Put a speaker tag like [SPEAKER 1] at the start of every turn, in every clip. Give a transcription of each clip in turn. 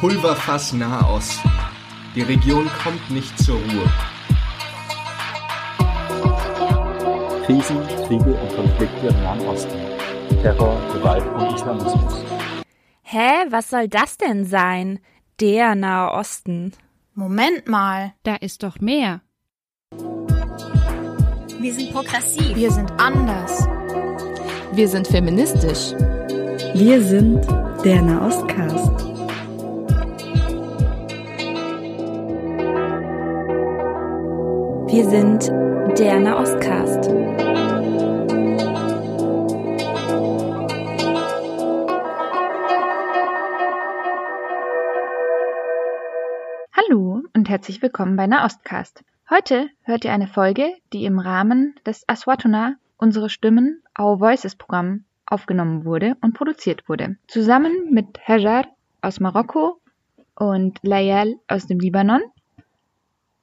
[SPEAKER 1] Pulverfass Nahosten. Die Region kommt nicht zur Ruhe.
[SPEAKER 2] Krisen, Kriege und Konflikte im Nahen Osten. Terror, Gewalt und Islamismus.
[SPEAKER 3] Hä, was soll das denn sein? Der Nahe Osten.
[SPEAKER 4] Moment mal.
[SPEAKER 5] Da ist doch mehr.
[SPEAKER 4] Wir sind progressiv. Wir sind anders.
[SPEAKER 6] Wir sind feministisch.
[SPEAKER 7] Wir sind der Nahostcast.
[SPEAKER 3] Wir sind der Nahostcast.
[SPEAKER 8] Hallo und herzlich willkommen bei Nahostcast. Heute hört ihr eine Folge, die im Rahmen des Aswatuna Unsere Stimmen Our Voices Programm aufgenommen wurde und produziert wurde. Zusammen mit Hajar aus Marokko und Layal aus dem Libanon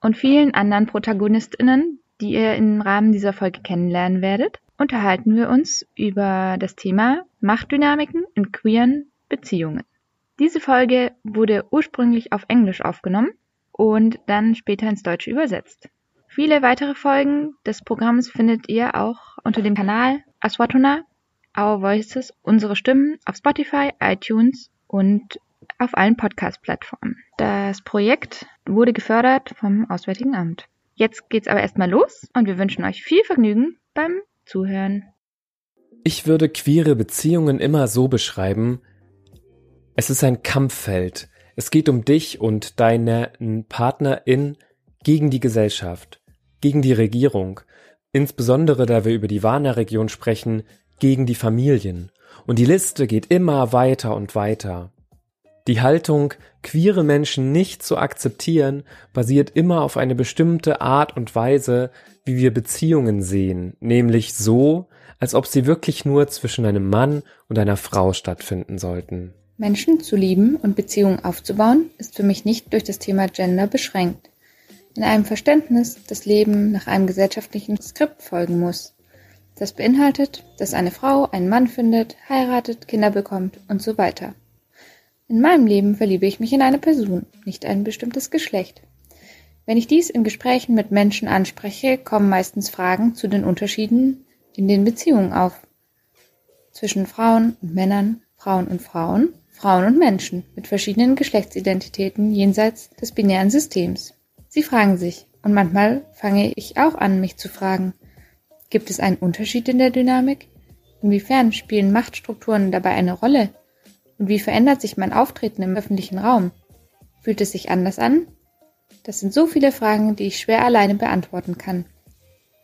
[SPEAKER 8] und vielen anderen Protagonistinnen, die ihr im Rahmen dieser Folge kennenlernen werdet, unterhalten wir uns über das Thema Machtdynamiken in queeren Beziehungen. Diese Folge wurde ursprünglich auf Englisch aufgenommen und dann später ins Deutsche übersetzt. Viele weitere Folgen des Programms findet ihr auch unter dem Kanal Aswatuna, Our Voices, unsere Stimmen auf Spotify, iTunes und auf allen Podcast-Plattformen. Das Projekt wurde gefördert vom Auswärtigen Amt. Jetzt geht's aber erstmal los und wir wünschen euch viel Vergnügen beim Zuhören.
[SPEAKER 9] Ich würde queere Beziehungen immer so beschreiben, es ist ein Kampffeld. Es geht um dich und deinen Partnerin gegen die Gesellschaft, gegen die Regierung, insbesondere da wir über die Warner-Region sprechen, gegen die Familien. Und die Liste geht immer weiter und weiter. Die Haltung, queere Menschen nicht zu akzeptieren, basiert immer auf eine bestimmte Art und Weise, wie wir Beziehungen sehen, nämlich so, als ob sie wirklich nur zwischen einem Mann und einer Frau stattfinden sollten.
[SPEAKER 8] Menschen zu lieben und Beziehungen aufzubauen, ist für mich nicht durch das Thema Gender beschränkt. In einem Verständnis, das Leben nach einem gesellschaftlichen Skript folgen muss. Das beinhaltet, dass eine Frau einen Mann findet, heiratet, Kinder bekommt und so weiter. In meinem Leben verliebe ich mich in eine Person, nicht ein bestimmtes Geschlecht. Wenn ich dies in Gesprächen mit Menschen anspreche, kommen meistens Fragen zu den Unterschieden in den Beziehungen auf. Zwischen Frauen und Männern, Frauen und Frauen, Frauen und Menschen mit verschiedenen Geschlechtsidentitäten jenseits des binären Systems. Sie fragen sich, und manchmal fange ich auch an, mich zu fragen, gibt es einen Unterschied in der Dynamik? Inwiefern spielen Machtstrukturen dabei eine Rolle? Und wie verändert sich mein Auftreten im öffentlichen Raum? Fühlt es sich anders an? Das sind so viele Fragen, die ich schwer alleine beantworten kann.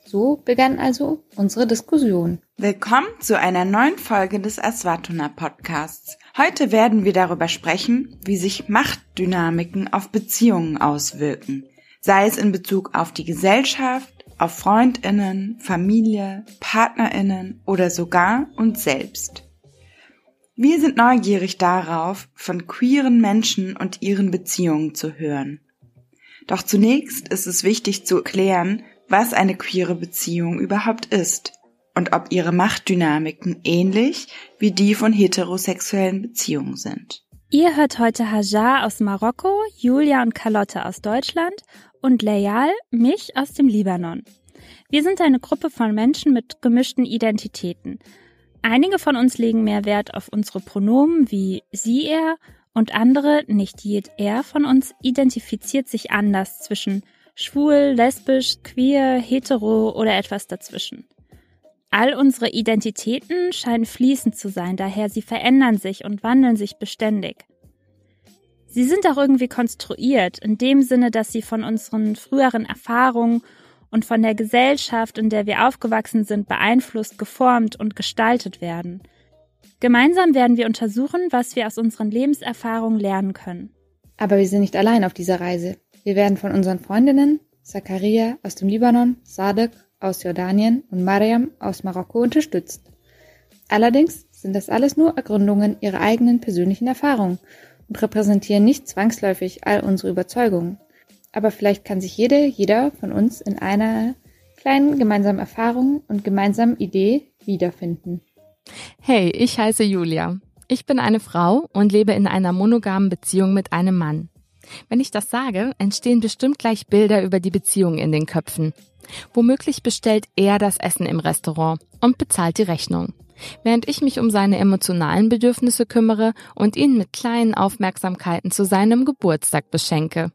[SPEAKER 8] So begann also unsere Diskussion.
[SPEAKER 10] Willkommen zu einer neuen Folge des Aswatuna Podcasts. Heute werden wir darüber sprechen, wie sich Machtdynamiken auf Beziehungen auswirken, sei es in Bezug auf die Gesellschaft, auf Freundinnen, Familie, Partnerinnen oder sogar uns selbst. Wir sind neugierig darauf, von queeren Menschen und ihren Beziehungen zu hören. Doch zunächst ist es wichtig zu klären, was eine queere Beziehung überhaupt ist und ob ihre Machtdynamiken ähnlich wie die von heterosexuellen Beziehungen sind.
[SPEAKER 3] Ihr hört heute Hajar aus Marokko, Julia und Carlotte aus Deutschland und Leyal, mich aus dem Libanon. Wir sind eine Gruppe von Menschen mit gemischten Identitäten. Einige von uns legen mehr Wert auf unsere Pronomen wie sie, er und andere, nicht jeder von uns, identifiziert sich anders zwischen schwul, lesbisch, queer, hetero oder etwas dazwischen. All unsere Identitäten scheinen fließend zu sein, daher sie verändern sich und wandeln sich beständig. Sie sind auch irgendwie konstruiert, in dem Sinne, dass sie von unseren früheren Erfahrungen und von der Gesellschaft, in der wir aufgewachsen sind, beeinflusst, geformt und gestaltet werden. Gemeinsam werden wir untersuchen, was wir aus unseren Lebenserfahrungen lernen können.
[SPEAKER 8] Aber wir sind nicht allein auf dieser Reise. Wir werden von unseren Freundinnen Zakaria aus dem Libanon, Sadek aus Jordanien und Mariam aus Marokko unterstützt. Allerdings sind das alles nur Ergründungen ihrer eigenen persönlichen Erfahrungen und repräsentieren nicht zwangsläufig all unsere Überzeugungen aber vielleicht kann sich jede, jeder von uns in einer kleinen gemeinsamen Erfahrung und gemeinsamen Idee wiederfinden.
[SPEAKER 6] Hey, ich heiße Julia. Ich bin eine Frau und lebe in einer monogamen Beziehung mit einem Mann. Wenn ich das sage, entstehen bestimmt gleich Bilder über die Beziehung in den Köpfen. Womöglich bestellt er das Essen im Restaurant und bezahlt die Rechnung, während ich mich um seine emotionalen Bedürfnisse kümmere und ihn mit kleinen Aufmerksamkeiten zu seinem Geburtstag beschenke.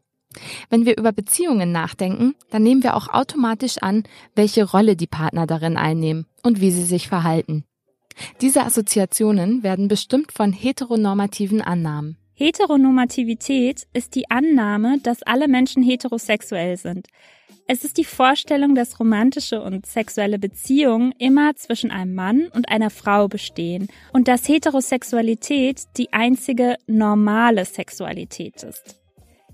[SPEAKER 6] Wenn wir über Beziehungen nachdenken, dann nehmen wir auch automatisch an, welche Rolle die Partner darin einnehmen und wie sie sich verhalten. Diese Assoziationen werden bestimmt von heteronormativen Annahmen.
[SPEAKER 3] Heteronormativität ist die Annahme, dass alle Menschen heterosexuell sind. Es ist die Vorstellung, dass romantische und sexuelle Beziehungen immer zwischen einem Mann und einer Frau bestehen und dass Heterosexualität die einzige normale Sexualität ist.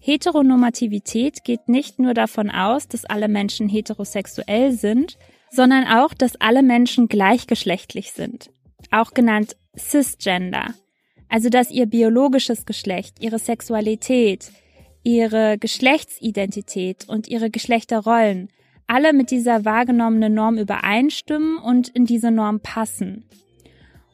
[SPEAKER 3] Heteronormativität geht nicht nur davon aus, dass alle Menschen heterosexuell sind, sondern auch, dass alle Menschen gleichgeschlechtlich sind, auch genannt cisgender, also dass ihr biologisches Geschlecht, ihre Sexualität, ihre Geschlechtsidentität und ihre Geschlechterrollen alle mit dieser wahrgenommenen Norm übereinstimmen und in diese Norm passen.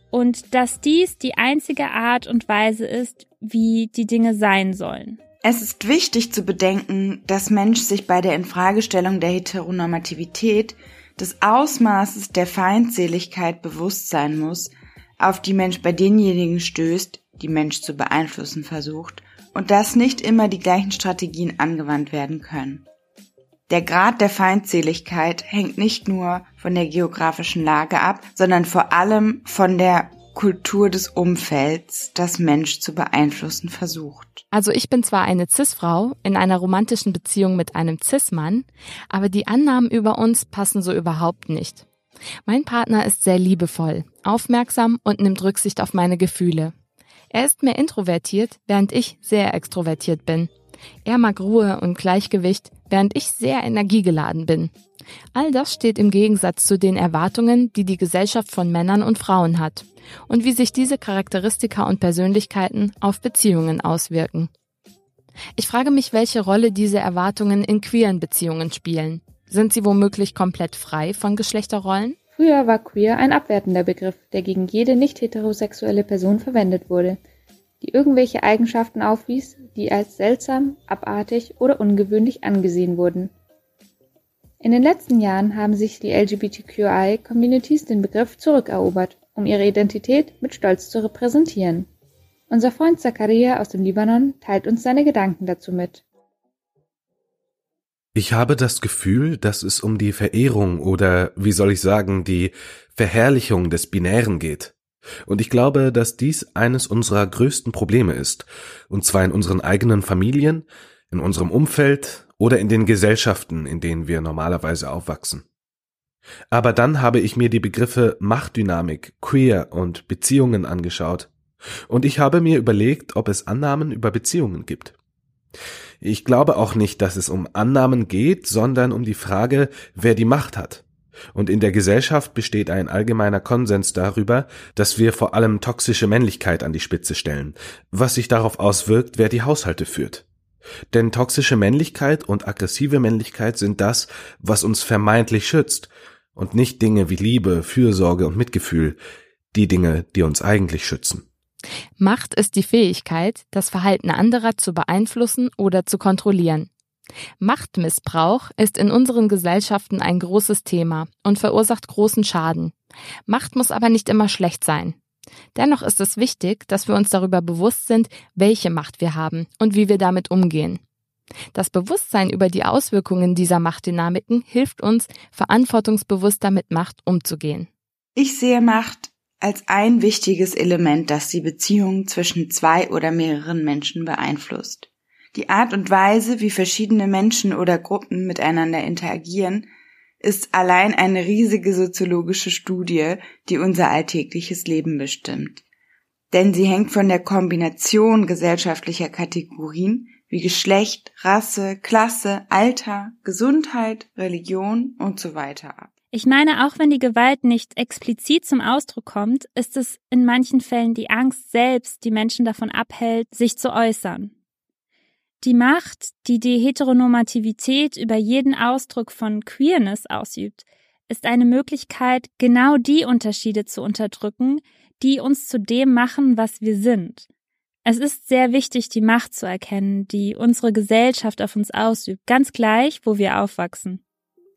[SPEAKER 3] Und dass dies die einzige Art und Weise ist, wie die Dinge sein sollen.
[SPEAKER 10] Es ist wichtig zu bedenken, dass Mensch sich bei der Infragestellung der Heteronormativität des Ausmaßes der Feindseligkeit bewusst sein muss, auf die Mensch bei denjenigen stößt, die Mensch zu beeinflussen versucht, und dass nicht immer die gleichen Strategien angewandt werden können. Der Grad der Feindseligkeit hängt nicht nur von der geografischen Lage ab, sondern vor allem von der Kultur des Umfelds das Mensch zu beeinflussen versucht.
[SPEAKER 6] Also ich bin zwar eine Cis-Frau in einer romantischen Beziehung mit einem Cis-Mann, aber die Annahmen über uns passen so überhaupt nicht. Mein Partner ist sehr liebevoll, aufmerksam und nimmt Rücksicht auf meine Gefühle. Er ist mehr introvertiert, während ich sehr extrovertiert bin. Er mag Ruhe und Gleichgewicht, während ich sehr energiegeladen bin. All das steht im Gegensatz zu den Erwartungen, die die Gesellschaft von Männern und Frauen hat und wie sich diese Charakteristika und Persönlichkeiten auf Beziehungen auswirken. Ich frage mich, welche Rolle diese Erwartungen in queeren Beziehungen spielen. Sind sie womöglich komplett frei von Geschlechterrollen?
[SPEAKER 8] Früher war queer ein abwertender Begriff, der gegen jede nicht heterosexuelle Person verwendet wurde, die irgendwelche Eigenschaften aufwies, die als seltsam, abartig oder ungewöhnlich angesehen wurden. In den letzten Jahren haben sich die LGBTQI-Communities den Begriff zurückerobert, um ihre Identität mit Stolz zu repräsentieren. Unser Freund Zakaria aus dem Libanon teilt uns seine Gedanken dazu mit.
[SPEAKER 5] Ich habe das Gefühl, dass es um die Verehrung oder, wie soll ich sagen, die Verherrlichung des Binären geht. Und ich glaube, dass dies eines unserer größten Probleme ist, und zwar in unseren eigenen Familien, in unserem Umfeld oder in den Gesellschaften, in denen wir normalerweise aufwachsen. Aber dann habe ich mir die Begriffe Machtdynamik, Queer und Beziehungen angeschaut, und ich habe mir überlegt, ob es Annahmen über Beziehungen gibt. Ich glaube auch nicht, dass es um Annahmen geht, sondern um die Frage, wer die Macht hat. Und in der Gesellschaft besteht ein allgemeiner Konsens darüber, dass wir vor allem toxische Männlichkeit an die Spitze stellen, was sich darauf auswirkt, wer die Haushalte führt. Denn toxische Männlichkeit und aggressive Männlichkeit sind das, was uns vermeintlich schützt, und nicht Dinge wie Liebe, Fürsorge und Mitgefühl, die Dinge, die uns eigentlich schützen.
[SPEAKER 6] Macht ist die Fähigkeit, das Verhalten anderer zu beeinflussen oder zu kontrollieren. Machtmissbrauch ist in unseren Gesellschaften ein großes Thema und verursacht großen Schaden. Macht muss aber nicht immer schlecht sein. Dennoch ist es wichtig, dass wir uns darüber bewusst sind, welche Macht wir haben und wie wir damit umgehen. Das Bewusstsein über die Auswirkungen dieser Machtdynamiken hilft uns, verantwortungsbewusster mit Macht umzugehen.
[SPEAKER 10] Ich sehe Macht als ein wichtiges Element, das die Beziehung zwischen zwei oder mehreren Menschen beeinflusst. Die Art und Weise, wie verschiedene Menschen oder Gruppen miteinander interagieren, ist allein eine riesige soziologische Studie, die unser alltägliches Leben bestimmt. Denn sie hängt von der Kombination gesellschaftlicher Kategorien wie Geschlecht, Rasse, Klasse, Alter, Gesundheit, Religion und so weiter ab.
[SPEAKER 3] Ich meine, auch wenn die Gewalt nicht explizit zum Ausdruck kommt, ist es in manchen Fällen die Angst selbst, die Menschen davon abhält, sich zu äußern. Die Macht, die die Heteronormativität über jeden Ausdruck von Queerness ausübt, ist eine Möglichkeit, genau die Unterschiede zu unterdrücken, die uns zu dem machen, was wir sind. Es ist sehr wichtig, die Macht zu erkennen, die unsere Gesellschaft auf uns ausübt, ganz gleich, wo wir aufwachsen.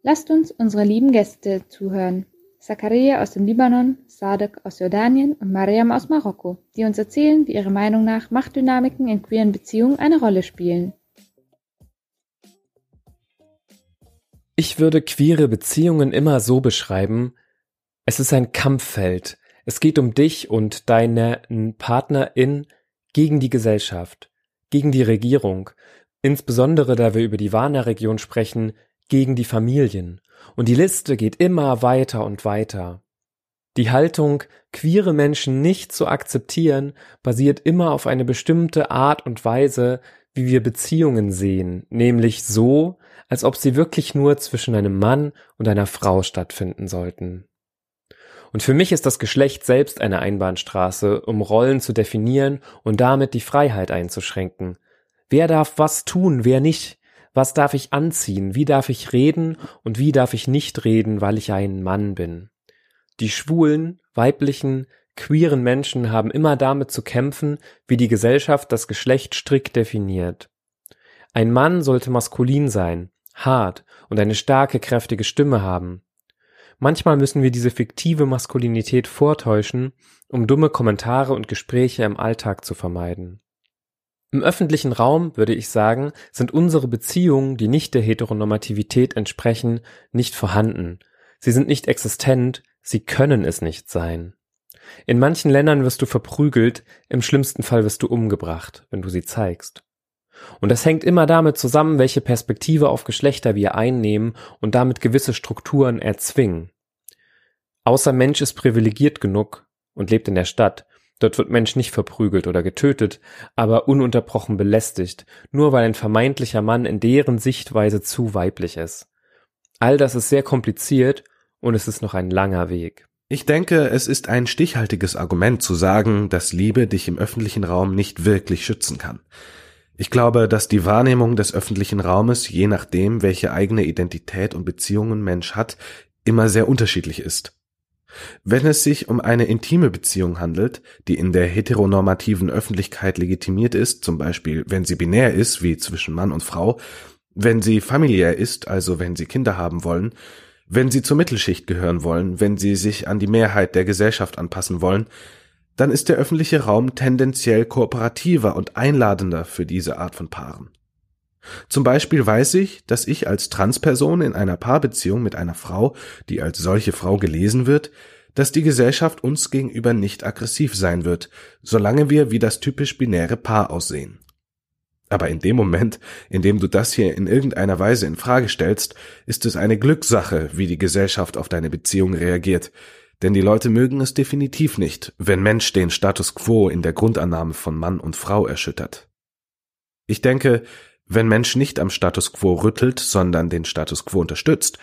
[SPEAKER 8] Lasst uns unsere lieben Gäste zuhören. Zakaria aus dem Libanon, Sadek aus Jordanien und Mariam aus Marokko, die uns erzählen, wie ihrer Meinung nach Machtdynamiken in queeren Beziehungen eine Rolle spielen.
[SPEAKER 9] Ich würde queere Beziehungen immer so beschreiben, es ist ein Kampffeld. Es geht um dich und deinen Partnerin gegen die Gesellschaft, gegen die Regierung, insbesondere da wir über die Warner-Region sprechen, gegen die Familien. Und die Liste geht immer weiter und weiter. Die Haltung, queere Menschen nicht zu akzeptieren, basiert immer auf eine bestimmte Art und Weise, wie wir Beziehungen sehen, nämlich so, als ob sie wirklich nur zwischen einem Mann und einer Frau stattfinden sollten. Und für mich ist das Geschlecht selbst eine Einbahnstraße, um Rollen zu definieren und damit die Freiheit einzuschränken. Wer darf was tun, wer nicht? Was darf ich anziehen? Wie darf ich reden und wie darf ich nicht reden, weil ich ein Mann bin? Die schwulen, weiblichen, queeren Menschen haben immer damit zu kämpfen, wie die Gesellschaft das Geschlecht strikt definiert. Ein Mann sollte maskulin sein, hart und eine starke, kräftige Stimme haben. Manchmal müssen wir diese fiktive Maskulinität vortäuschen, um dumme Kommentare und Gespräche im Alltag zu vermeiden. Im öffentlichen Raum, würde ich sagen, sind unsere Beziehungen, die nicht der Heteronormativität entsprechen, nicht vorhanden. Sie sind nicht existent, sie können es nicht sein. In manchen Ländern wirst du verprügelt, im schlimmsten Fall wirst du umgebracht, wenn du sie zeigst. Und das hängt immer damit zusammen, welche Perspektive auf Geschlechter wir einnehmen und damit gewisse Strukturen erzwingen. Außer Mensch ist privilegiert genug und lebt in der Stadt, Dort wird Mensch nicht verprügelt oder getötet, aber ununterbrochen belästigt, nur weil ein vermeintlicher Mann in deren Sichtweise zu weiblich ist. All das ist sehr kompliziert und es ist noch ein langer Weg.
[SPEAKER 5] Ich denke, es ist ein stichhaltiges Argument zu sagen, dass Liebe dich im öffentlichen Raum nicht wirklich schützen kann. Ich glaube, dass die Wahrnehmung des öffentlichen Raumes, je nachdem, welche eigene Identität und Beziehungen Mensch hat, immer sehr unterschiedlich ist. Wenn es sich um eine intime Beziehung handelt, die in der heteronormativen Öffentlichkeit legitimiert ist, zum Beispiel wenn sie binär ist, wie zwischen Mann und Frau, wenn sie familiär ist, also wenn sie Kinder haben wollen, wenn sie zur Mittelschicht gehören wollen, wenn sie sich an die Mehrheit der Gesellschaft anpassen wollen, dann ist der öffentliche Raum tendenziell kooperativer und einladender für diese Art von Paaren. Zum Beispiel weiß ich, dass ich als Transperson in einer Paarbeziehung mit einer Frau, die als solche Frau gelesen wird, dass die Gesellschaft uns gegenüber nicht aggressiv sein wird, solange wir wie das typisch binäre Paar aussehen. Aber in dem Moment, in dem du das hier in irgendeiner Weise in Frage stellst, ist es eine Glückssache, wie die Gesellschaft auf deine Beziehung reagiert, denn die Leute mögen es definitiv nicht, wenn Mensch den Status quo in der Grundannahme von Mann und Frau erschüttert. Ich denke, wenn Mensch nicht am Status quo rüttelt, sondern den Status quo unterstützt,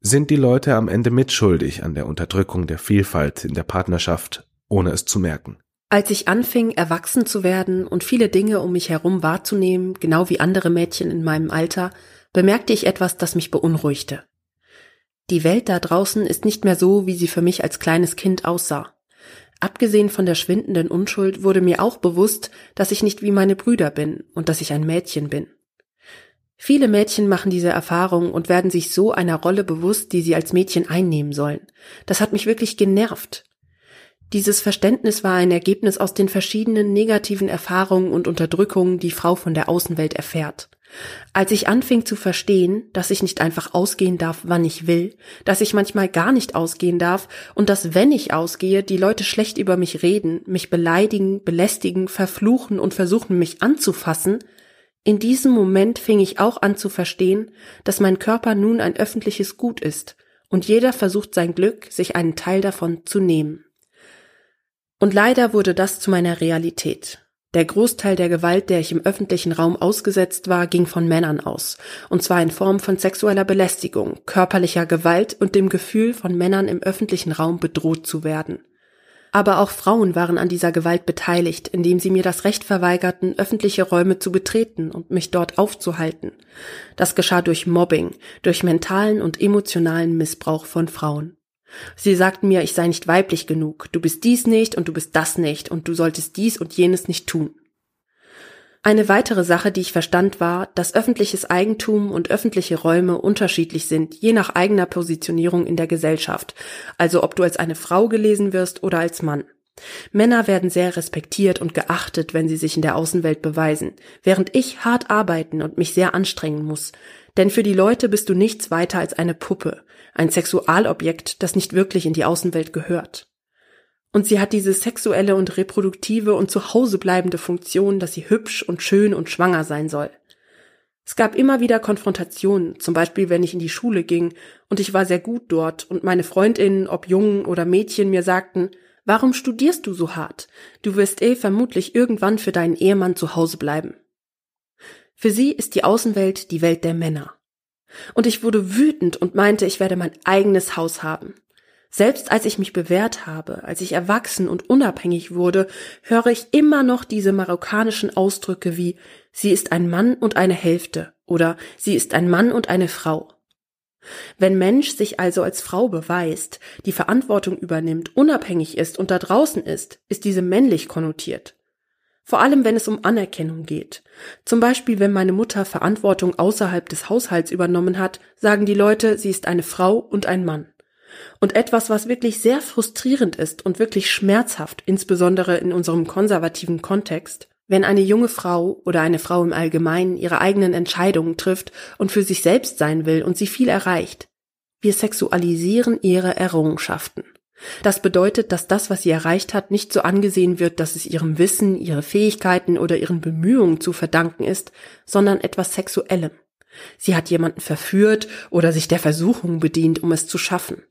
[SPEAKER 5] sind die Leute am Ende mitschuldig an der Unterdrückung der Vielfalt in der Partnerschaft, ohne es zu merken.
[SPEAKER 11] Als ich anfing, erwachsen zu werden und viele Dinge um mich herum wahrzunehmen, genau wie andere Mädchen in meinem Alter, bemerkte ich etwas, das mich beunruhigte. Die Welt da draußen ist nicht mehr so, wie sie für mich als kleines Kind aussah. Abgesehen von der schwindenden Unschuld wurde mir auch bewusst, dass ich nicht wie meine Brüder bin und dass ich ein Mädchen bin. Viele Mädchen machen diese Erfahrung und werden sich so einer Rolle bewusst, die sie als Mädchen einnehmen sollen. Das hat mich wirklich genervt. Dieses Verständnis war ein Ergebnis aus den verschiedenen negativen Erfahrungen und Unterdrückungen, die Frau von der Außenwelt erfährt. Als ich anfing zu verstehen, dass ich nicht einfach ausgehen darf, wann ich will, dass ich manchmal gar nicht ausgehen darf und dass, wenn ich ausgehe, die Leute schlecht über mich reden, mich beleidigen, belästigen, verfluchen und versuchen, mich anzufassen, in diesem Moment fing ich auch an zu verstehen, dass mein Körper nun ein öffentliches Gut ist und jeder versucht sein Glück, sich einen Teil davon zu nehmen. Und leider wurde das zu meiner Realität. Der Großteil der Gewalt, der ich im öffentlichen Raum ausgesetzt war, ging von Männern aus, und zwar in Form von sexueller Belästigung, körperlicher Gewalt und dem Gefühl, von Männern im öffentlichen Raum bedroht zu werden. Aber auch Frauen waren an dieser Gewalt beteiligt, indem sie mir das Recht verweigerten, öffentliche Räume zu betreten und mich dort aufzuhalten. Das geschah durch Mobbing, durch mentalen und emotionalen Missbrauch von Frauen. Sie sagten mir, ich sei nicht weiblich genug, du bist dies nicht und du bist das nicht und du solltest dies und jenes nicht tun. Eine weitere Sache, die ich verstand, war, dass öffentliches Eigentum und öffentliche Räume unterschiedlich sind, je nach eigener Positionierung in der Gesellschaft, also ob du als eine Frau gelesen wirst oder als Mann. Männer werden sehr respektiert und geachtet, wenn sie sich in der Außenwelt beweisen, während ich hart arbeiten und mich sehr anstrengen muss. Denn für die Leute bist du nichts weiter als eine Puppe, ein Sexualobjekt, das nicht wirklich in die Außenwelt gehört. Und sie hat diese sexuelle und reproduktive und zu Hause bleibende Funktion, dass sie hübsch und schön und schwanger sein soll. Es gab immer wieder Konfrontationen, zum Beispiel wenn ich in die Schule ging und ich war sehr gut dort und meine Freundinnen, ob Jungen oder Mädchen, mir sagten, warum studierst du so hart? Du wirst eh vermutlich irgendwann für deinen Ehemann zu Hause bleiben. Für sie ist die Außenwelt die Welt der Männer. Und ich wurde wütend und meinte, ich werde mein eigenes Haus haben. Selbst als ich mich bewährt habe, als ich erwachsen und unabhängig wurde, höre ich immer noch diese marokkanischen Ausdrücke wie sie ist ein Mann und eine Hälfte oder sie ist ein Mann und eine Frau. Wenn Mensch sich also als Frau beweist, die Verantwortung übernimmt, unabhängig ist und da draußen ist, ist diese männlich konnotiert. Vor allem, wenn es um Anerkennung geht. Zum Beispiel, wenn meine Mutter Verantwortung außerhalb des Haushalts übernommen hat, sagen die Leute, sie ist eine Frau und ein Mann. Und etwas, was wirklich sehr frustrierend ist und wirklich schmerzhaft, insbesondere in unserem konservativen Kontext, wenn eine junge Frau oder eine Frau im Allgemeinen ihre eigenen Entscheidungen trifft und für sich selbst sein will und sie viel erreicht. Wir sexualisieren ihre Errungenschaften. Das bedeutet, dass das, was sie erreicht hat, nicht so angesehen wird, dass es ihrem Wissen, ihre Fähigkeiten oder ihren Bemühungen zu verdanken ist, sondern etwas Sexuellem. Sie hat jemanden verführt oder sich der Versuchung bedient, um es zu schaffen.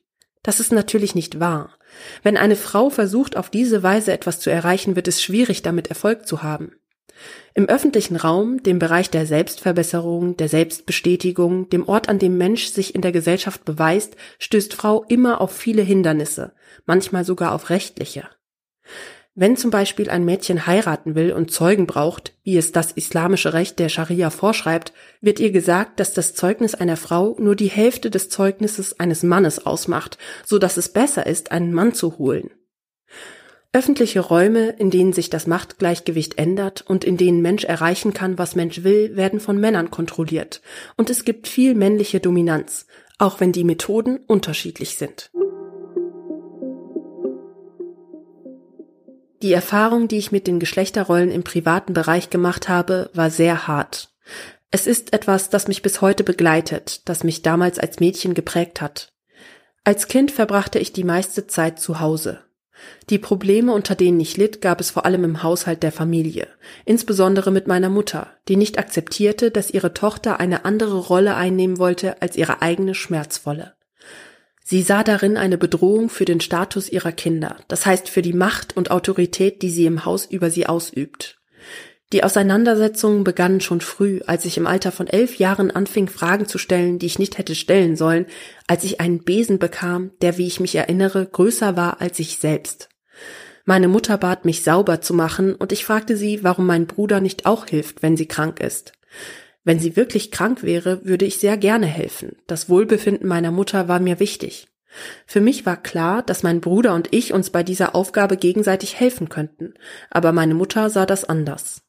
[SPEAKER 11] Das ist natürlich nicht wahr. Wenn eine Frau versucht, auf diese Weise etwas zu erreichen, wird es schwierig, damit Erfolg zu haben. Im öffentlichen Raum, dem Bereich der Selbstverbesserung, der Selbstbestätigung, dem Ort, an dem Mensch sich in der Gesellschaft beweist, stößt Frau immer auf viele Hindernisse, manchmal sogar auf rechtliche. Wenn zum Beispiel ein Mädchen heiraten will und Zeugen braucht, wie es das islamische Recht der Scharia vorschreibt, wird ihr gesagt, dass das Zeugnis einer Frau nur die Hälfte des Zeugnisses eines Mannes ausmacht, so dass es besser ist, einen Mann zu holen. Öffentliche Räume, in denen sich das Machtgleichgewicht ändert und in denen Mensch erreichen kann, was Mensch will, werden von Männern kontrolliert, und es gibt viel männliche Dominanz, auch wenn die Methoden unterschiedlich sind. Die Erfahrung, die ich mit den Geschlechterrollen im privaten Bereich gemacht habe, war sehr hart. Es ist etwas, das mich bis heute begleitet, das mich damals als Mädchen geprägt hat. Als Kind verbrachte ich die meiste Zeit zu Hause. Die Probleme, unter denen ich litt, gab es vor allem im Haushalt der Familie, insbesondere mit meiner Mutter, die nicht akzeptierte, dass ihre Tochter eine andere Rolle einnehmen wollte als ihre eigene schmerzvolle. Sie sah darin eine Bedrohung für den Status ihrer Kinder, das heißt für die Macht und Autorität, die sie im Haus über sie ausübt. Die Auseinandersetzungen begannen schon früh, als ich im Alter von elf Jahren anfing, Fragen zu stellen, die ich nicht hätte stellen sollen, als ich einen Besen bekam, der, wie ich mich erinnere, größer war als ich selbst. Meine Mutter bat mich sauber zu machen, und ich fragte sie, warum mein Bruder nicht auch hilft, wenn sie krank ist. Wenn sie wirklich krank wäre, würde ich sehr gerne helfen. Das Wohlbefinden meiner Mutter war mir wichtig. Für mich war klar, dass mein Bruder und ich uns bei dieser Aufgabe gegenseitig helfen könnten, aber meine Mutter sah das anders.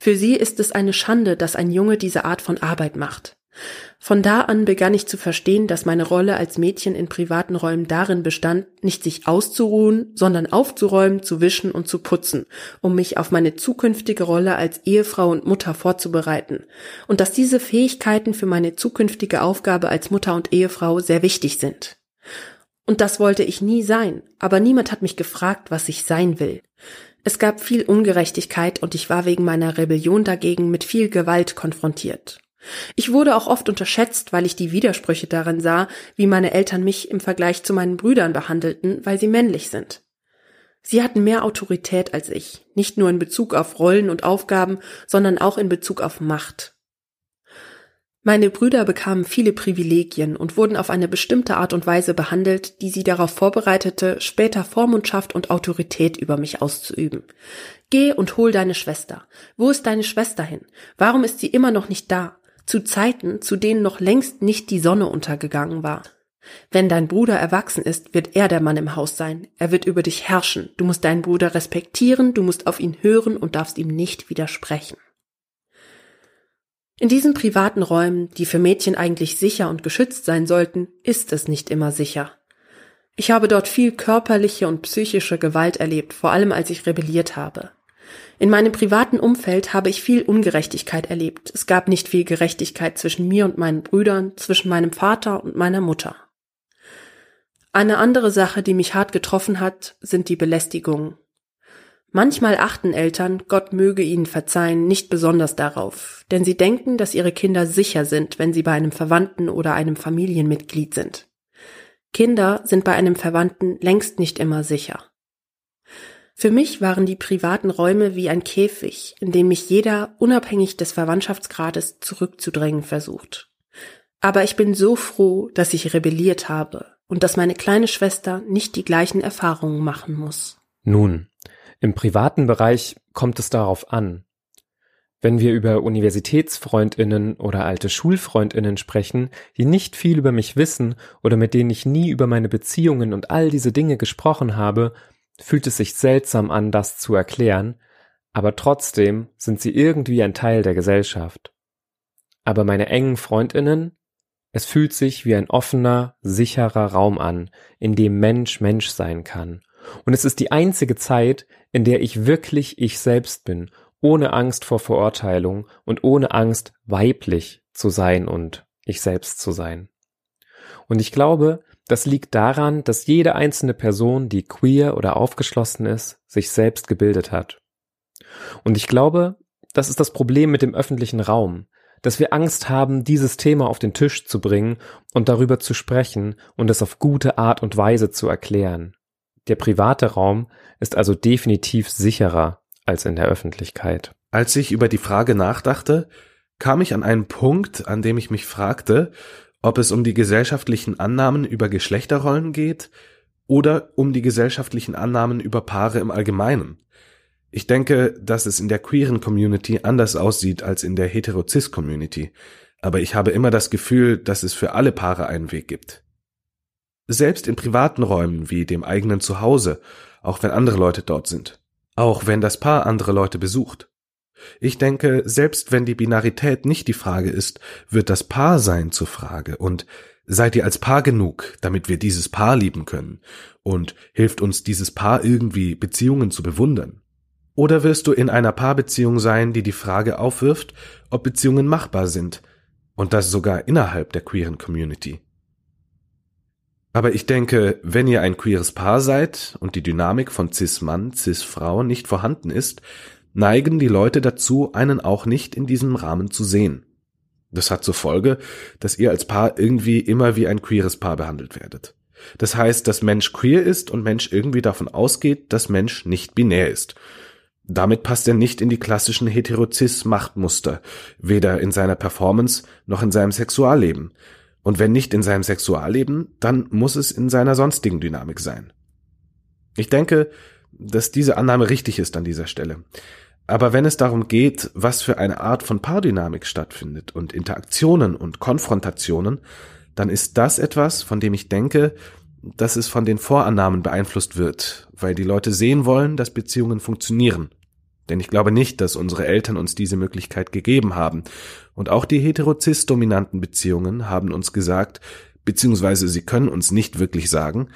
[SPEAKER 11] Für sie ist es eine Schande, dass ein Junge diese Art von Arbeit macht. Von da an begann ich zu verstehen, dass meine Rolle als Mädchen in privaten Räumen darin bestand, nicht sich auszuruhen, sondern aufzuräumen, zu wischen und zu putzen, um mich auf meine zukünftige Rolle als Ehefrau und Mutter vorzubereiten, und dass diese Fähigkeiten für meine zukünftige Aufgabe als Mutter und Ehefrau sehr wichtig sind. Und das wollte ich nie sein, aber niemand hat mich gefragt, was ich sein will. Es gab viel Ungerechtigkeit und ich war wegen meiner Rebellion dagegen mit viel Gewalt konfrontiert. Ich wurde auch oft unterschätzt, weil ich die Widersprüche darin sah, wie meine Eltern mich im Vergleich zu meinen Brüdern behandelten, weil sie männlich sind. Sie hatten mehr Autorität als ich, nicht nur in Bezug auf Rollen und Aufgaben, sondern auch in Bezug auf Macht. Meine Brüder bekamen viele Privilegien und wurden auf eine bestimmte Art und Weise behandelt, die sie darauf vorbereitete, später Vormundschaft und Autorität über mich auszuüben. Geh und hol deine Schwester. Wo ist deine Schwester hin? Warum ist sie immer noch nicht da? Zu Zeiten, zu denen noch längst nicht die Sonne untergegangen war. Wenn dein Bruder erwachsen ist, wird er der Mann im Haus sein. Er wird über dich herrschen. Du musst deinen Bruder respektieren, du musst auf ihn hören und darfst ihm nicht widersprechen. In diesen privaten Räumen, die für Mädchen eigentlich sicher und geschützt sein sollten, ist es nicht immer sicher. Ich habe dort viel körperliche und psychische Gewalt erlebt, vor allem als ich rebelliert habe. In meinem privaten Umfeld habe ich viel Ungerechtigkeit erlebt. Es gab nicht viel Gerechtigkeit zwischen mir und meinen Brüdern, zwischen meinem Vater und meiner Mutter. Eine andere Sache, die mich hart getroffen hat, sind die Belästigungen. Manchmal achten Eltern, Gott möge ihnen verzeihen, nicht besonders darauf, denn sie denken, dass ihre Kinder sicher sind, wenn sie bei einem Verwandten oder einem Familienmitglied sind. Kinder sind bei einem Verwandten längst nicht immer sicher. Für mich waren die privaten Räume wie ein Käfig, in dem mich jeder, unabhängig des Verwandtschaftsgrades, zurückzudrängen versucht. Aber ich bin so froh, dass ich rebelliert habe und dass meine kleine Schwester nicht die gleichen Erfahrungen machen muss.
[SPEAKER 9] Nun, im privaten Bereich kommt es darauf an. Wenn wir über Universitätsfreundinnen oder alte Schulfreundinnen sprechen, die nicht viel über mich wissen oder mit denen ich nie über meine Beziehungen und all diese Dinge gesprochen habe, fühlt es sich seltsam an, das zu erklären, aber trotzdem sind sie irgendwie ein Teil der Gesellschaft. Aber meine engen Freundinnen, es fühlt sich wie ein offener, sicherer Raum an, in dem Mensch Mensch sein kann. Und es ist die einzige Zeit, in der ich wirklich ich selbst bin, ohne Angst vor Verurteilung und ohne Angst, weiblich zu sein und ich selbst zu sein. Und ich glaube, das liegt daran, dass jede einzelne Person, die queer oder aufgeschlossen ist, sich selbst gebildet hat. Und ich glaube, das ist das Problem mit dem öffentlichen Raum, dass wir Angst haben, dieses Thema auf den Tisch zu bringen und darüber zu sprechen und es auf gute Art und Weise zu erklären. Der private Raum ist also definitiv sicherer als in der Öffentlichkeit.
[SPEAKER 5] Als ich über die Frage nachdachte, kam ich an einen Punkt, an dem ich mich fragte, ob es um die gesellschaftlichen Annahmen über Geschlechterrollen geht oder um die gesellschaftlichen Annahmen über Paare im Allgemeinen. Ich denke, dass es in der queeren Community anders aussieht als in der hetero-cis-Community, aber ich habe immer das Gefühl, dass es für alle Paare einen Weg gibt. Selbst in privaten Räumen wie dem eigenen Zuhause, auch wenn andere Leute dort sind. Auch wenn das Paar andere Leute besucht. Ich denke, selbst wenn die Binarität nicht die Frage ist, wird das Paarsein zur Frage und seid ihr als Paar genug, damit wir dieses Paar lieben können und hilft uns dieses Paar irgendwie Beziehungen zu bewundern? Oder wirst du in einer Paarbeziehung sein, die die Frage aufwirft, ob Beziehungen machbar sind und das sogar innerhalb der queeren Community? Aber ich denke, wenn ihr ein queeres Paar seid und die Dynamik von Cis-Mann, Cis-Frau nicht vorhanden ist, neigen die Leute dazu, einen auch nicht in diesem Rahmen zu sehen. Das hat zur Folge, dass ihr als Paar irgendwie immer wie ein queeres Paar behandelt werdet. Das heißt, dass Mensch queer ist und Mensch irgendwie davon ausgeht, dass Mensch nicht binär ist. Damit passt er nicht in die klassischen Heterozis-Machtmuster, weder in seiner Performance noch in seinem Sexualleben. Und wenn nicht in seinem Sexualleben, dann muss es in seiner sonstigen Dynamik sein. Ich denke, dass diese Annahme richtig ist an dieser Stelle. Aber wenn es darum geht, was für eine Art von Paardynamik stattfindet und Interaktionen und Konfrontationen, dann ist das etwas, von dem ich denke, dass es von den Vorannahmen beeinflusst wird, weil die Leute sehen wollen, dass Beziehungen funktionieren. Denn ich glaube nicht, dass unsere Eltern uns diese Möglichkeit gegeben haben. Und auch die heterozis-dominanten Beziehungen haben uns gesagt, beziehungsweise sie können uns nicht wirklich sagen,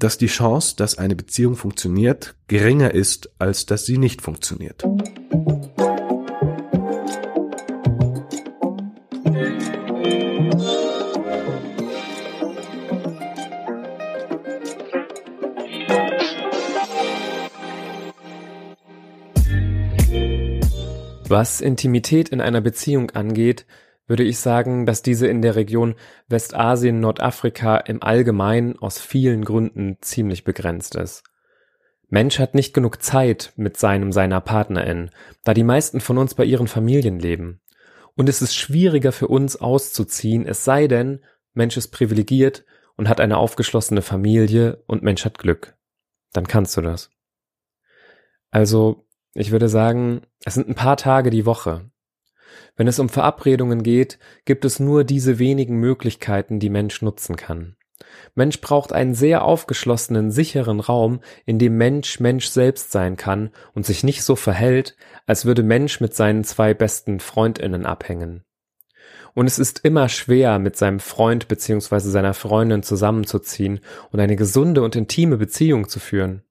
[SPEAKER 5] dass die Chance, dass eine Beziehung funktioniert, geringer ist, als dass sie nicht funktioniert.
[SPEAKER 9] Was Intimität in einer Beziehung angeht, würde ich sagen, dass diese in der Region Westasien, Nordafrika im Allgemeinen aus vielen Gründen ziemlich begrenzt ist. Mensch hat nicht genug Zeit mit seinem seiner Partnerin, da die meisten von uns bei ihren Familien leben. Und es ist schwieriger für uns auszuziehen, es sei denn, Mensch ist privilegiert und hat eine aufgeschlossene Familie und Mensch hat Glück. Dann kannst du das. Also, ich würde sagen, es sind ein paar Tage die Woche, wenn es um Verabredungen geht, gibt es nur diese wenigen Möglichkeiten, die Mensch nutzen kann. Mensch braucht einen sehr aufgeschlossenen, sicheren Raum, in dem Mensch Mensch selbst sein kann und sich nicht so verhält, als würde Mensch mit seinen zwei besten Freundinnen abhängen. Und es ist immer schwer, mit seinem Freund bzw. seiner Freundin zusammenzuziehen und eine gesunde und intime Beziehung zu führen.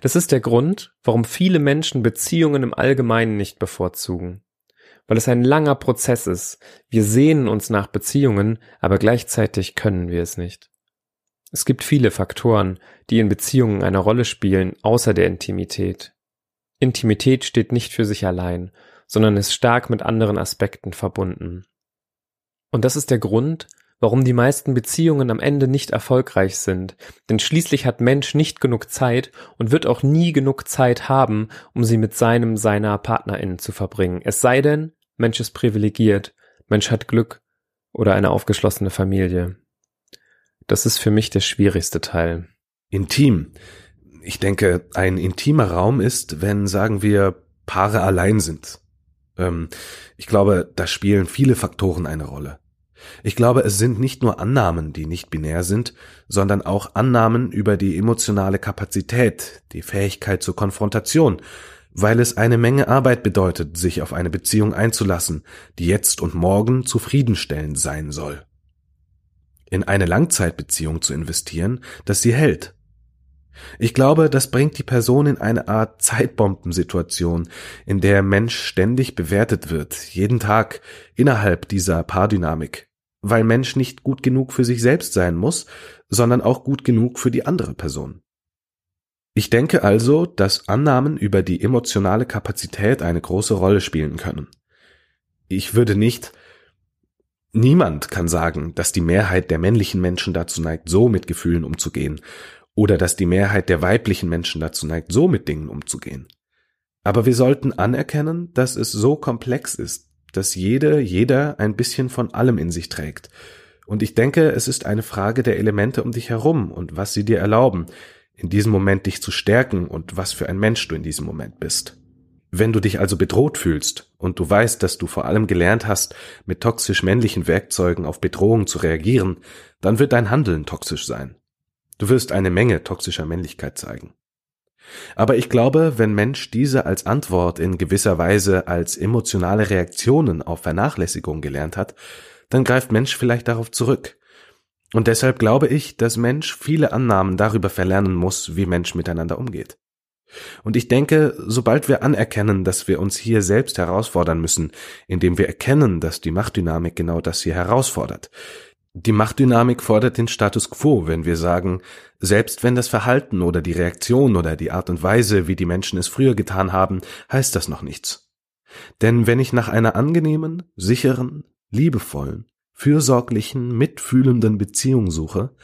[SPEAKER 9] Das ist der Grund, warum viele Menschen Beziehungen im Allgemeinen nicht bevorzugen. Weil es ein langer Prozess ist. Wir sehnen uns nach Beziehungen, aber gleichzeitig können wir es nicht. Es gibt viele Faktoren, die in Beziehungen eine Rolle spielen, außer der Intimität. Intimität steht nicht für sich allein, sondern ist stark mit anderen Aspekten verbunden. Und das ist der Grund, warum die meisten Beziehungen am Ende nicht erfolgreich sind, denn schließlich hat Mensch nicht genug Zeit und wird auch nie genug Zeit haben, um sie mit seinem, seiner Partnerin zu verbringen. Es sei denn, Mensch ist privilegiert, Mensch hat Glück oder eine aufgeschlossene Familie. Das ist für mich der schwierigste Teil.
[SPEAKER 5] Intim. Ich denke, ein intimer Raum ist, wenn, sagen wir, Paare allein sind. Ähm, ich glaube, da spielen viele Faktoren eine Rolle. Ich glaube, es sind nicht nur Annahmen, die nicht binär sind, sondern auch Annahmen über die emotionale Kapazität, die Fähigkeit zur Konfrontation, weil es eine Menge Arbeit bedeutet, sich auf eine Beziehung einzulassen, die jetzt und morgen zufriedenstellend sein soll in eine Langzeitbeziehung zu investieren, dass sie hält. Ich glaube, das bringt die Person in eine Art Zeitbombensituation, in der Mensch ständig bewertet wird, jeden Tag innerhalb dieser Paardynamik, weil Mensch nicht gut genug für sich selbst sein muss, sondern auch gut genug für die andere Person. Ich denke also, dass Annahmen über die emotionale Kapazität eine große Rolle spielen können. Ich würde nicht Niemand kann sagen, dass die Mehrheit der männlichen Menschen dazu neigt, so mit Gefühlen umzugehen, oder dass die Mehrheit der weiblichen Menschen dazu neigt, so mit Dingen umzugehen. Aber wir sollten anerkennen, dass es so komplex ist, dass jede, jeder ein bisschen von allem in sich trägt. Und ich denke, es ist eine Frage der Elemente um dich herum und was sie dir erlauben, in diesem Moment dich zu stärken und was für ein Mensch du in diesem Moment bist. Wenn du dich also bedroht fühlst und du weißt, dass du vor allem gelernt hast, mit toxisch männlichen Werkzeugen auf Bedrohung zu reagieren, dann wird dein Handeln toxisch sein. Du wirst eine Menge toxischer Männlichkeit zeigen. Aber ich glaube, wenn Mensch diese als Antwort in gewisser Weise als emotionale Reaktionen auf Vernachlässigung gelernt hat, dann greift Mensch vielleicht darauf zurück. Und deshalb glaube ich, dass Mensch viele Annahmen darüber verlernen muss, wie Mensch miteinander umgeht. Und ich denke, sobald wir anerkennen, dass wir uns hier selbst herausfordern müssen, indem wir erkennen, dass die Machtdynamik genau das hier herausfordert. Die Machtdynamik fordert den Status quo, wenn wir sagen, selbst wenn das Verhalten oder die Reaktion oder die Art und Weise, wie die Menschen es früher getan haben, heißt das noch nichts. Denn wenn ich nach einer angenehmen, sicheren, liebevollen, fürsorglichen, mitfühlenden Beziehung suche,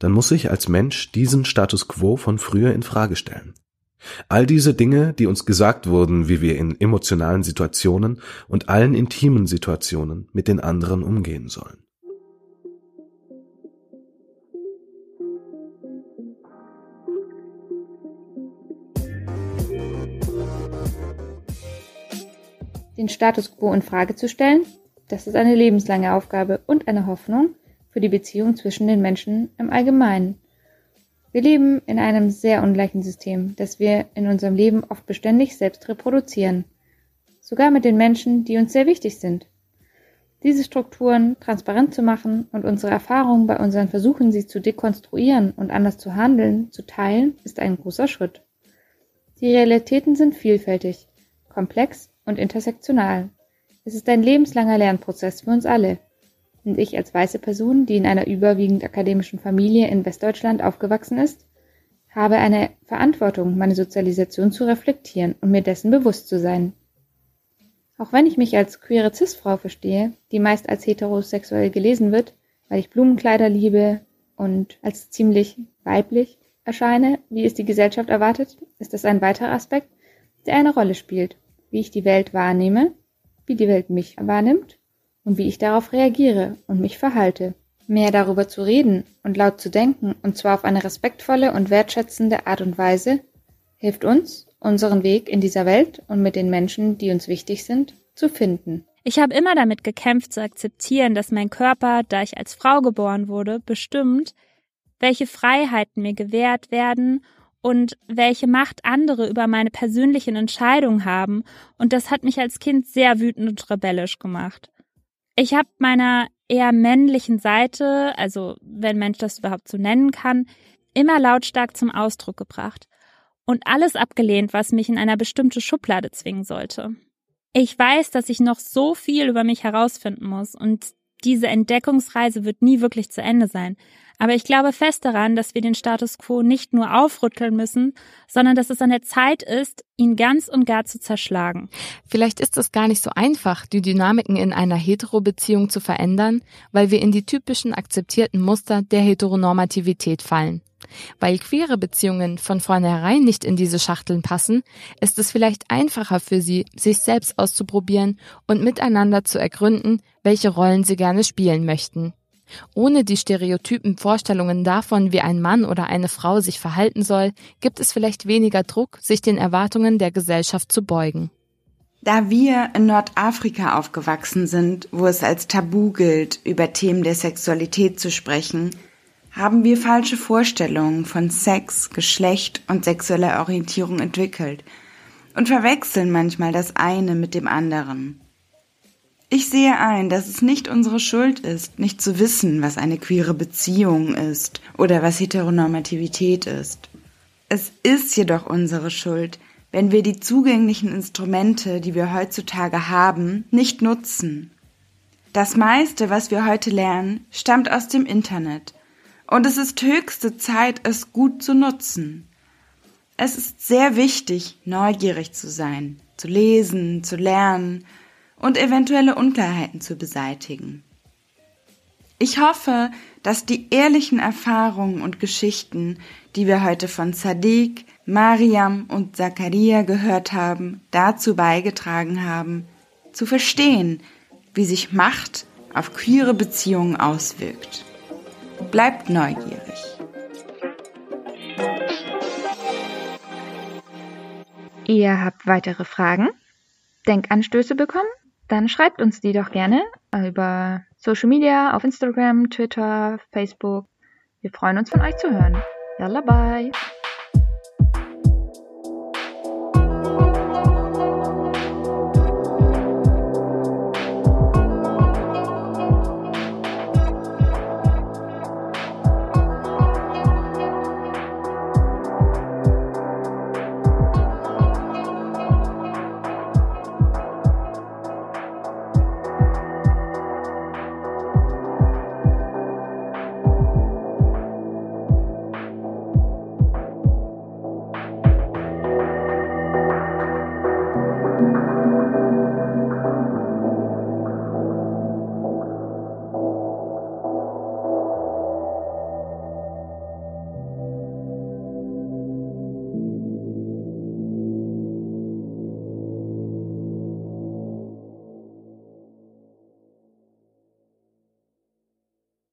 [SPEAKER 5] dann muss ich als Mensch diesen Status quo von früher in Frage stellen. All diese Dinge, die uns gesagt wurden, wie wir in emotionalen Situationen und allen intimen Situationen mit den anderen umgehen sollen.
[SPEAKER 8] Den Status quo in Frage zu stellen, das ist eine lebenslange Aufgabe und eine Hoffnung für die Beziehung zwischen den Menschen im Allgemeinen. Wir leben in einem sehr ungleichen System, das wir in unserem Leben oft beständig selbst reproduzieren. Sogar mit den Menschen, die uns sehr wichtig sind. Diese Strukturen transparent zu machen und unsere Erfahrungen bei unseren Versuchen, sie zu dekonstruieren und anders zu handeln, zu teilen, ist ein großer Schritt. Die Realitäten sind vielfältig, komplex und intersektional. Es ist ein lebenslanger Lernprozess für uns alle. Und ich als weiße Person, die in einer überwiegend akademischen Familie in Westdeutschland aufgewachsen ist, habe eine Verantwortung, meine Sozialisation zu reflektieren und mir dessen bewusst zu sein. Auch wenn ich mich als queere Cis-Frau verstehe, die meist als heterosexuell gelesen wird, weil ich Blumenkleider liebe und als ziemlich weiblich erscheine, wie es die Gesellschaft erwartet, ist das ein weiterer Aspekt, der eine Rolle spielt, wie ich die Welt wahrnehme, wie die Welt mich wahrnimmt und wie ich darauf reagiere und mich verhalte. Mehr darüber zu reden und laut zu denken, und zwar auf eine respektvolle und wertschätzende Art und Weise, hilft uns, unseren Weg in dieser Welt und mit den Menschen, die uns wichtig sind, zu finden.
[SPEAKER 3] Ich habe immer damit gekämpft zu akzeptieren, dass mein Körper, da ich als Frau geboren wurde, bestimmt, welche Freiheiten mir gewährt werden und welche Macht andere über meine persönlichen Entscheidungen haben, und das hat mich als Kind sehr wütend und rebellisch gemacht. Ich habe meiner eher männlichen Seite, also wenn Mensch das überhaupt so nennen kann, immer lautstark zum Ausdruck gebracht und alles abgelehnt, was mich in einer bestimmte Schublade zwingen sollte. Ich weiß, dass ich noch so viel über mich herausfinden muss und diese Entdeckungsreise wird nie wirklich zu Ende sein. Aber ich glaube fest daran, dass wir den Status quo nicht nur aufrütteln müssen, sondern dass es an der Zeit ist, ihn ganz und gar zu zerschlagen.
[SPEAKER 6] Vielleicht ist es gar nicht so einfach, die Dynamiken in einer Hetero-Beziehung zu verändern, weil wir in die typischen akzeptierten Muster der Heteronormativität fallen. Weil queere Beziehungen von vornherein nicht in diese Schachteln passen, ist es vielleicht einfacher für sie, sich selbst auszuprobieren und miteinander zu ergründen, welche Rollen sie gerne spielen möchten. Ohne die stereotypen Vorstellungen davon, wie ein Mann oder eine Frau sich verhalten soll, gibt es vielleicht weniger Druck, sich den Erwartungen der Gesellschaft zu beugen.
[SPEAKER 10] Da wir in Nordafrika aufgewachsen sind, wo es als Tabu gilt, über Themen der Sexualität zu sprechen, haben wir falsche Vorstellungen von Sex, Geschlecht und sexueller Orientierung entwickelt und verwechseln manchmal das eine mit dem anderen. Ich sehe ein, dass es nicht unsere Schuld ist, nicht zu wissen, was eine queere Beziehung ist oder was Heteronormativität ist. Es ist jedoch unsere Schuld, wenn wir die zugänglichen Instrumente, die wir heutzutage haben, nicht nutzen. Das meiste, was wir heute lernen, stammt aus dem Internet und es ist höchste Zeit, es gut zu nutzen. Es ist sehr wichtig, neugierig zu sein, zu lesen, zu lernen und eventuelle Unklarheiten zu beseitigen. Ich hoffe, dass die ehrlichen Erfahrungen und Geschichten, die wir heute von Sadiq, Mariam und Zakaria gehört haben, dazu beigetragen haben, zu verstehen, wie sich Macht auf queere Beziehungen auswirkt. Bleibt neugierig.
[SPEAKER 8] Ihr habt weitere Fragen? Denkanstöße bekommen? Dann schreibt uns die doch gerne über Social Media, auf Instagram, Twitter, Facebook. Wir freuen uns von euch zu hören. Yalla bye!